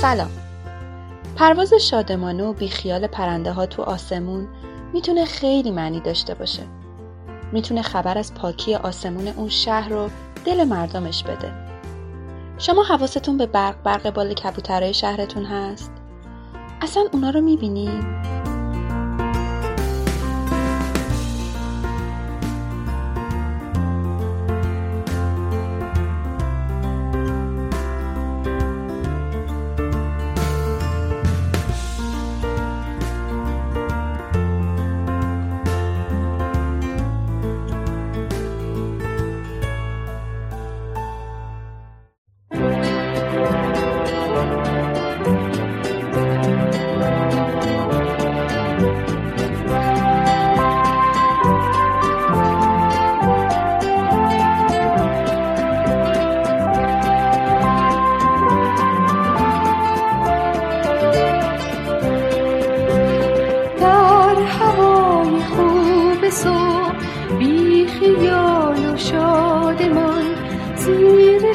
سلام پرواز شادمانه و بیخیال پرنده ها تو آسمون می‌تونه خیلی معنی داشته باشه می‌تونه خبر از پاکی آسمون اون شهر رو دل مردمش بده شما حواستون به برق برق بال کبوترهای شهرتون هست؟ اصلا اونا رو می‌بینیم؟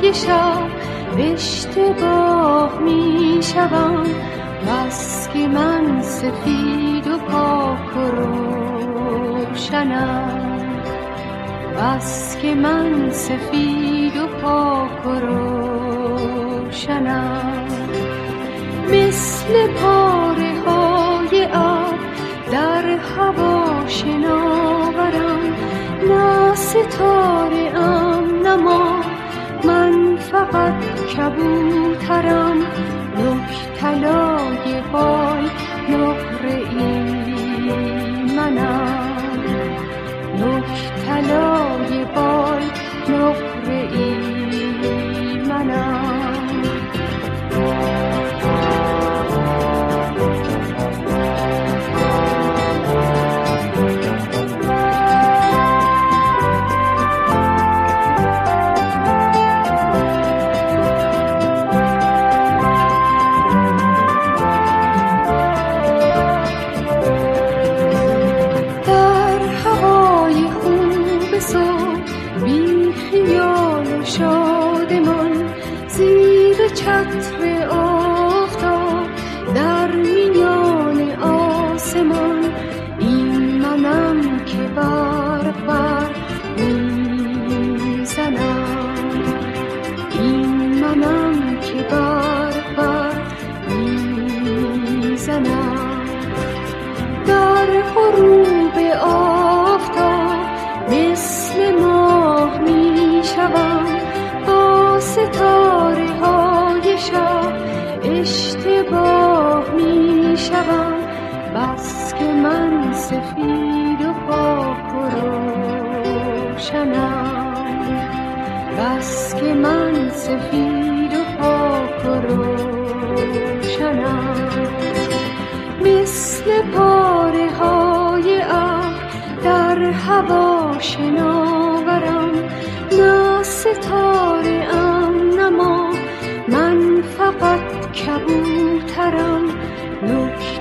های شب اشتباه می شوم که من سفید و پاک و روشنم. بس که من سفید و پاک و روشنم. مثل پاره بس که من سفید و پاک و روشنم. مثل پاره های در هوا شناورم. نه ستاره ام نما من فقط کبوترم. نک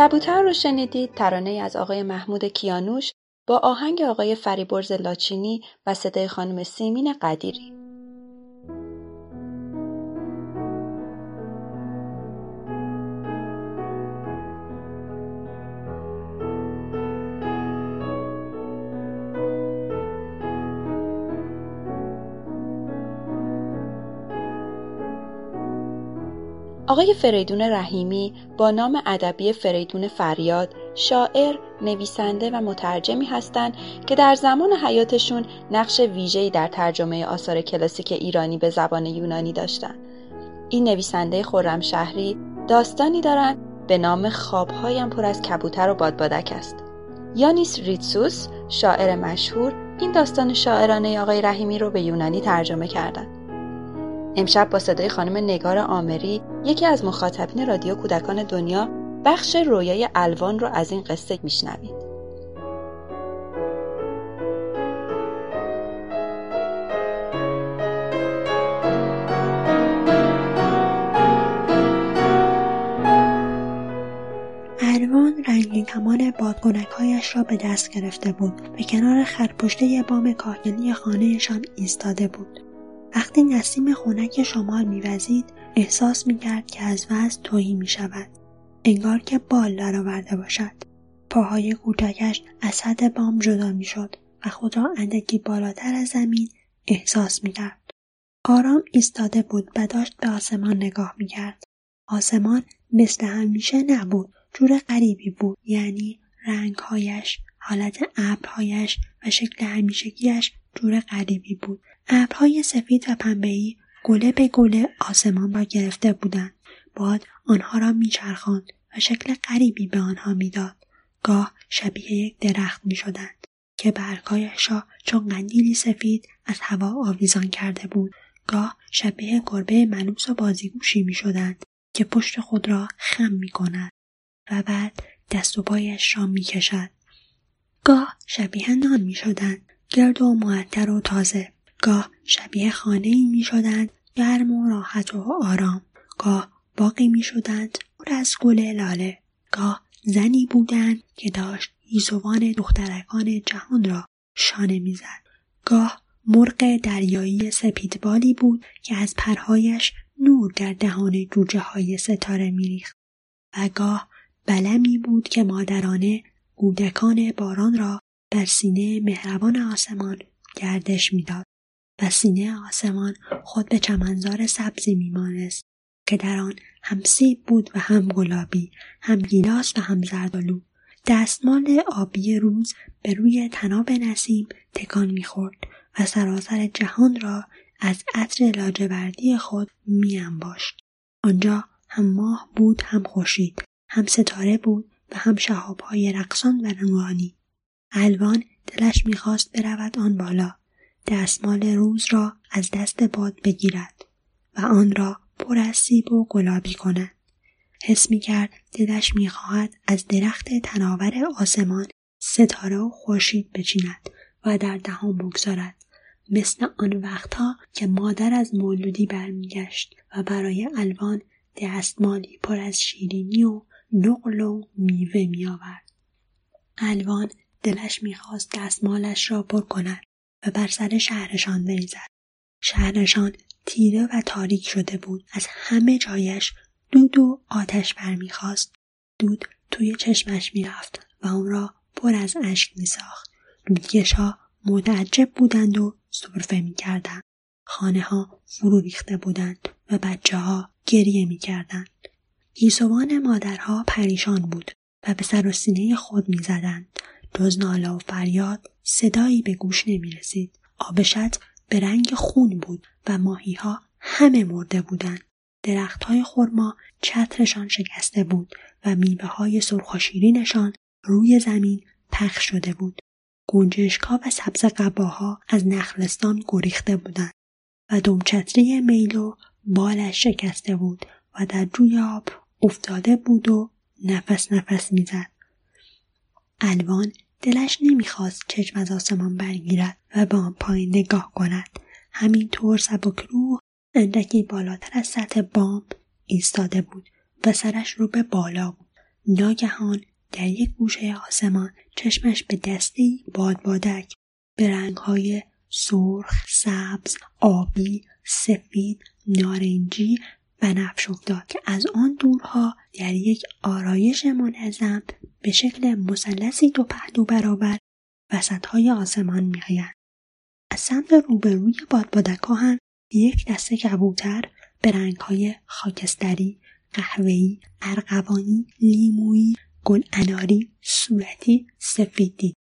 کبوتر رو شنیدید ترانه از آقای محمود کیانوش با آهنگ آقای فریبرز لاچینی و صدای خانم سیمین قدیری. آقای فریدون رحیمی با نام ادبی فریدون فریاد شاعر، نویسنده و مترجمی هستند که در زمان حیاتشون نقش ویژه‌ای در ترجمه آثار کلاسیک ایرانی به زبان یونانی داشتند. این نویسنده خرمشهری داستانی دارند به نام خوابهایم پر از کبوتر و بادبادک است. یانیس ریتسوس شاعر مشهور این داستان شاعرانه آقای رحیمی رو به یونانی ترجمه کردند. امشب با صدای خانم نگار آمری یکی از مخاطبین رادیو کودکان دنیا بخش رویای الوان رو از این قصه میشنوید. الوان رنگین کمان بادگنکهایش را به دست گرفته بود به کنار خرپشته بام کاهگلی خانهشان ایستاده بود وقتی نسیم خونک شمال میوزید احساس می‌کرد که از وزن توهی می‌شود انگار که بال درآورده باشد. پاهای کوچکش از حد بام جدا می‌شد و خود را اندکی بالاتر از زمین احساس می‌کرد. آرام ایستاده بود و داشت به آسمان نگاه می‌کرد. آسمان مثل همیشه نبود جور غریبی بود یعنی رنگهایش حالت ابرهایش و شکل همیشگیش جور غریبی بود. ابرهای سفید و پنبهای گله به گله آسمان را گرفته بودند. باد آنها را میچرخاند و شکل غریبی به آنها می‌داد. گاه شبیه یک درخت می‌شدند که برگهایش را چون قندیلی سفید از هوا آویزان کرده بود. گاه شبیه گربه ملوس و بازیگوشی می‌شدند که پشت خود را خم می کند و بعد دست و پایش را می کشد. گاه شبیه نان می شدند گرد و معطر و تازه. گاه شبیه خانه ای می شدند گرم و راحت و آرام. گاه باقی می شدند پر از گل لاله. گاه زنی بودند که داشت ایزوان دخترکان جهان را شانه می‌زد. گاه مرغ دریایی سپیدبالی بود که از پرهایش نور در دهان جوجه های ستاره میریخت و گاه بلمی بود که مادرانه کودکان باران را در سینه مهربان آسمان گردش می‌داد و سینه آسمان خود به چمنزار سبزی میمانست. که در آن هم سیب بود و هم گلابی هم گیلاس و هم زردالو دستمال آبی روز به روی تناب نسیم تکان می‌خورد و سراسر جهان را از عطر لاجوردی خود میانباشت. آنجا هم ماه بود هم خورشید هم ستاره بود و هم شهابهای رقصان و نورانی. الوان دلش می‌خواست برود آن بالا. دستمال روز را از دست باد بگیرد و آن را پر از سیب و گلابی کند. حس می‌کرد دلش می‌خواهد از درخت تناور آسمان ستاره و خورشید بچیند و در دهان بگذارد مثل آن وقتها که مادر از مولودی برمیگشت و برای الوان دستمالی پر از شیرینی و نقل و میوه میآورد. الوان دلش می‌خواست دستمالش را پر کند و بر سر شهرشان بریزد. شهرشان تیره و تاریک شده بود. از همه جایش دود و آتش برمیخواست دود توی چشمش می‌رفت و اون را پر از اشک میساخت. ها متعجب بودند و سرفه می‌کردند. خانه ها فرو ریخته بودند و بچه ها گریه می‌کردند. گیسوان مادرها پریشان بود و به سر و سینه خود می‌زدند. جز ناله و فریاد صدایی به گوش نمی رسید. آبشت به رنگ خون بود و ماهی ها همه مرده بودند. درخت های خورما چترشان شکسته بود و میوه های سرخوشیرینشان روی زمین پخش شده بود. گنجشکا و سبز قباها از نخلستان گریخته بودند و دمچتری میلو بالش شکسته بود و در جوی آب افتاده بود و نفس نفس می‌زد. الوان دلش نمی‌خواست چشم از آسمان برگیرد و به آن پایین نگاه کند. همینطور سبکروح اندکی بالاتر از سطح بام ایستاده بود و سرش رو به بالا بود. ناگهان در یک گوشه آسمان چشمش به دسته بادبادک به رنگهای سرخ، سبز، آبی، سفید، نارنجی و نفش افتاد که از آن دورها در یک آرایش منظم به شکل مثلثی دو پهلو برابر وسطهای آسمان میآیند. از سمت روبروی بادبادک ها هم یک دسته کبوتر به رنگهای خاکستری، قهوه‌ای، ارغوانی، لیمویی، گل اناری، صورتی، سفیدی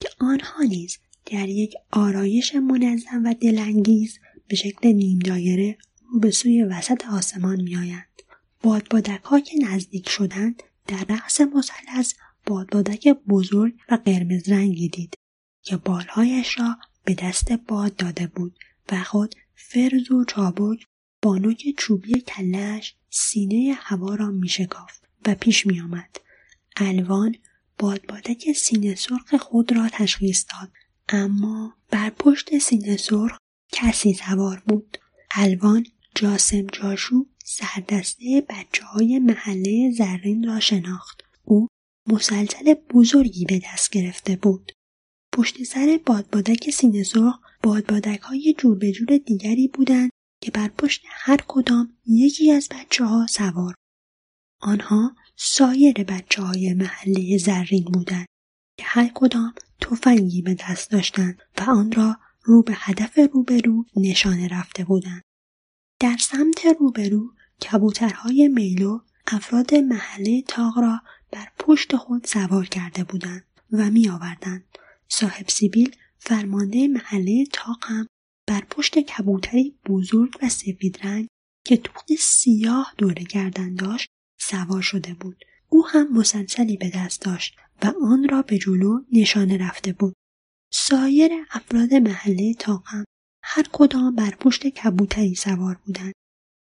که آنها نیز در یک آرایش منظم و دلانگیز به شکل نیم دایره به سوی وسط آسمان میآیند. بادبادک ها که نزدیک شدند در رأس مثلث بادبادک بزرگ و قرمز رنگی دید که بالهایش را به دست باد داده بود و خود فرز و چابک با نوک چوبی کلش سینه هوا را میشکافت و پیش میآمد. الوان بادبادک سینه سرخ خود را تشخیص داد اما بر پشت سینه سرخ کسی سوار بود. الوان جاسم جاشو سردسته بچه های محله زرین را شناخت. او مسلسل بزرگی به دست گرفته بود. پشت سر بادبادک سینه سرخ بادبادک های جور به جور دیگری بودند که بر پشت هر کدام یکی از بچه ها سوار. آنها سایر بچه های محله زرین بودند که هر کدام تفنگی به دست داشتند و آن را رو به هدف روبرو نشانه رفته بودند. در سمت روبرو کبوترهای میلو افراد محله تاق را بر پشت خود سوار کرده بودند و می آوردند. صاحب سیبیل فرمانده محله تاق هم بر پشت کبوتری بزرگ و سفید رنگ که توق سیاه دور گردن داشت سوار شده بود. او هم مسلسلی به دست داشت و آن را به جلو نشانه رفته بود. سایر افراد محله تاقم هر کدام بر پشت کبوتری سوار بودند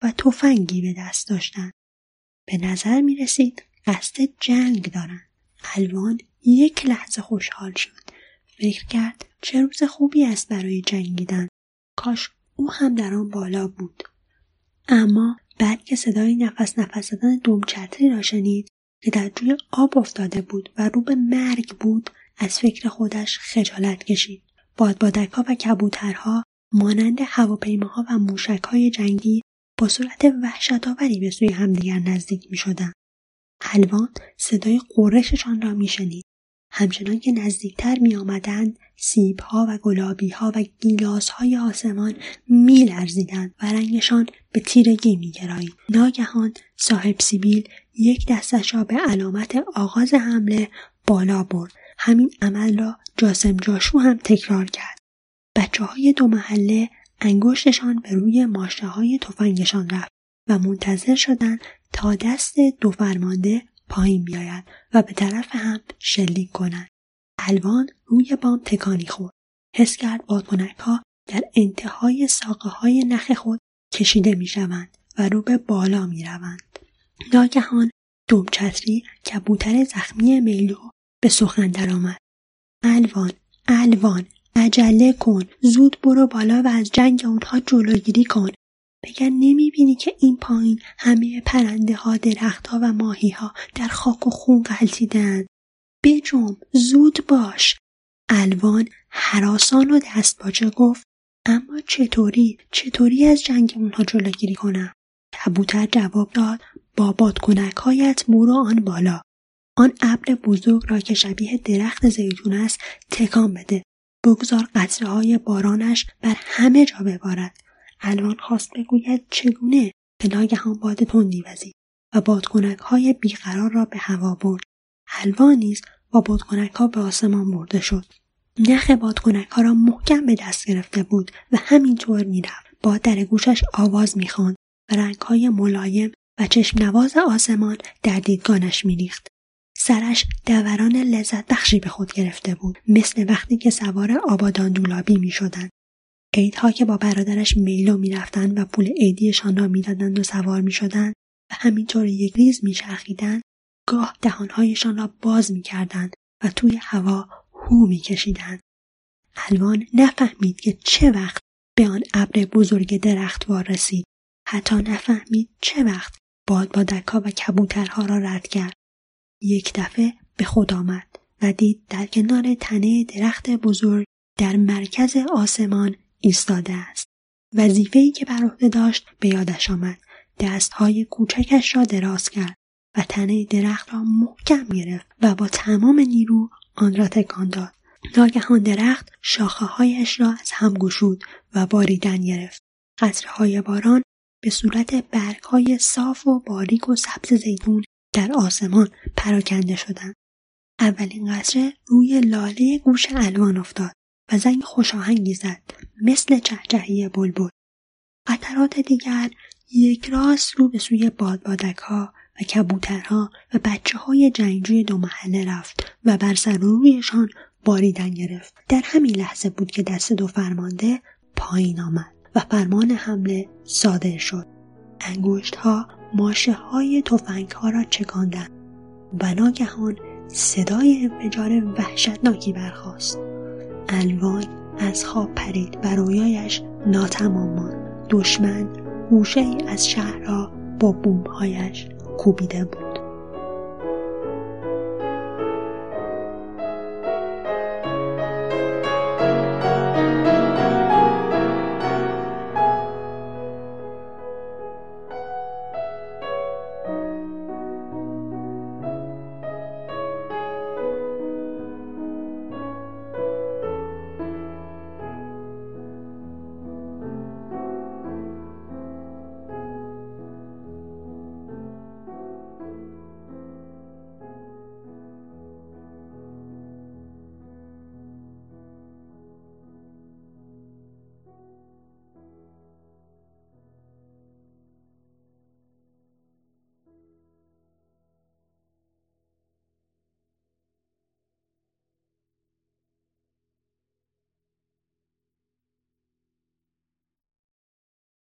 و تفنگی به دست داشتند. به نظر می رسید قصد جنگ دارند. الوان یک لحظه خوشحال شد. فکر کرد چه روز خوبی است برای جنگیدن. کاش او هم در آن بالا بود. اما بعد که صدای نفس نفس زدن دومچتری را شنید که در جوی آب افتاده بود و رو به مرگ بود از فکر خودش خجالت کشید بادبادکها و کبوترها مانند هواپیماها و موشکهای جنگی با صورت وحشتآوری به سوی همدیگر نزدیک می شدن. الوان صدای قرششان را میشنید همچنان که نزدیکتر می سیبها و گلابیها و های آسمان می لرزیدند و رنگشان به تیرگی می. ناگهان صاحب سیبیل یک دستش را به علامت آغاز حمله بالا برد. همین عمل را جاسم جاشو هم تکرار کرد. بچه های دو محله انگشتشان به روی ماشه های تفنگشان رفت و منتظر شدند تا دست دو فرمانده پایین بیاید و به طرف هم شلیک کنند. الوان روی بام تکانی خورد. حس کرد بادکنک ها در انتهای ساقه های نخ خود کشیده می شوند و رو به بالا می روند. ناگهان دومچتری کبوتر زخمی میلو به سخن درآمد. الوان الوان عجله کن. زود برو بالا و از جنگ اونها جلوگیری کن. بگر نمی‌بینی که این پایین همه پرنده ها درخت ها و ماهی ها در خاک و خون غلطیدند بجم زود باش. الوان حراسان و دست باچه گفت اما چطوری؟ چطوری از جنگ اونها جلوگیری کنم؟ کبوتر جواب داد با بادکنکهایت برو آن بالا. آن ابر بزرگ را که شبیه درخت زیتون است تکان بده. بگذار قطره های بارانش بر همه جا ببارد. الوان خواست بگوید چگونه که ناگهان باد تندی وزید و بادکنک های بیقرار را به هوا برد. الوان نیز با بادکنک ها به آسمان برده شد. نخ بادکنک ها را محکم به دست گرفته بود و همینطور می‌رفت. باد در گوشش آواز می‌خواند و رنگهای ملایم و چشم نواز آسمان در دیدگانش میریخت. سرش دوران لذت بخشی به خود گرفته بود مثل وقتی که سوار آبادان دولابی می شدن. عیدها که با برادرش میلو می‌رفتند و پول عیدیشان را می‌دادند و سوار می شدند و همینطور یک ریز می شخیدن، گاه دهانهایشان را باز می کردند و توی هوا هو می کشیدند. الوان نفهمید که چه وقت به آن ابر بزرگ درختوار رسید. حتی نفهمید چه وقت باد با دکا و کبوترها را رد کرد. یک دفعه به خود آمد و دید در کنار تنه درخت بزرگ در مرکز آسمان ایستاده است. وظیفه‌ای که بر عهده داشت به یادش آمد. دستهای کوچکش را دراز کرد و تنه درخت را محکم گرفت و با تمام نیرو آن را تکان داد. ناگهان درخت شاخه هایش را از هم گشود و باریدن گرفت. قطره های باران به صورت برگ های صاف و باریک و سبز زیتون در آسمان پراکنده شدند. اولین قطره روی لاله گوش الوان افتاد و زنگ خوشاهنگی زد مثل چهچهی بلبل. قطرات دیگر یک راست رو به سوی بادبادک ها و کبوترها و بچه های جنگجوی دو محله رفت و بر سر رویشان باریدن گرفت. در همین لحظه بود که دست دو فرمانده پایین آمد و فرمان حمله صادر شد. انگشت ها ماشه های توفنگ ها را چکاندند و ناگهان صدای انفجار وحشتناکی برخاست. الوان از خواب پرید و رویایش ناتمام ماند. دشمن گوشه از شهر را با بومهایش کوبیده بود.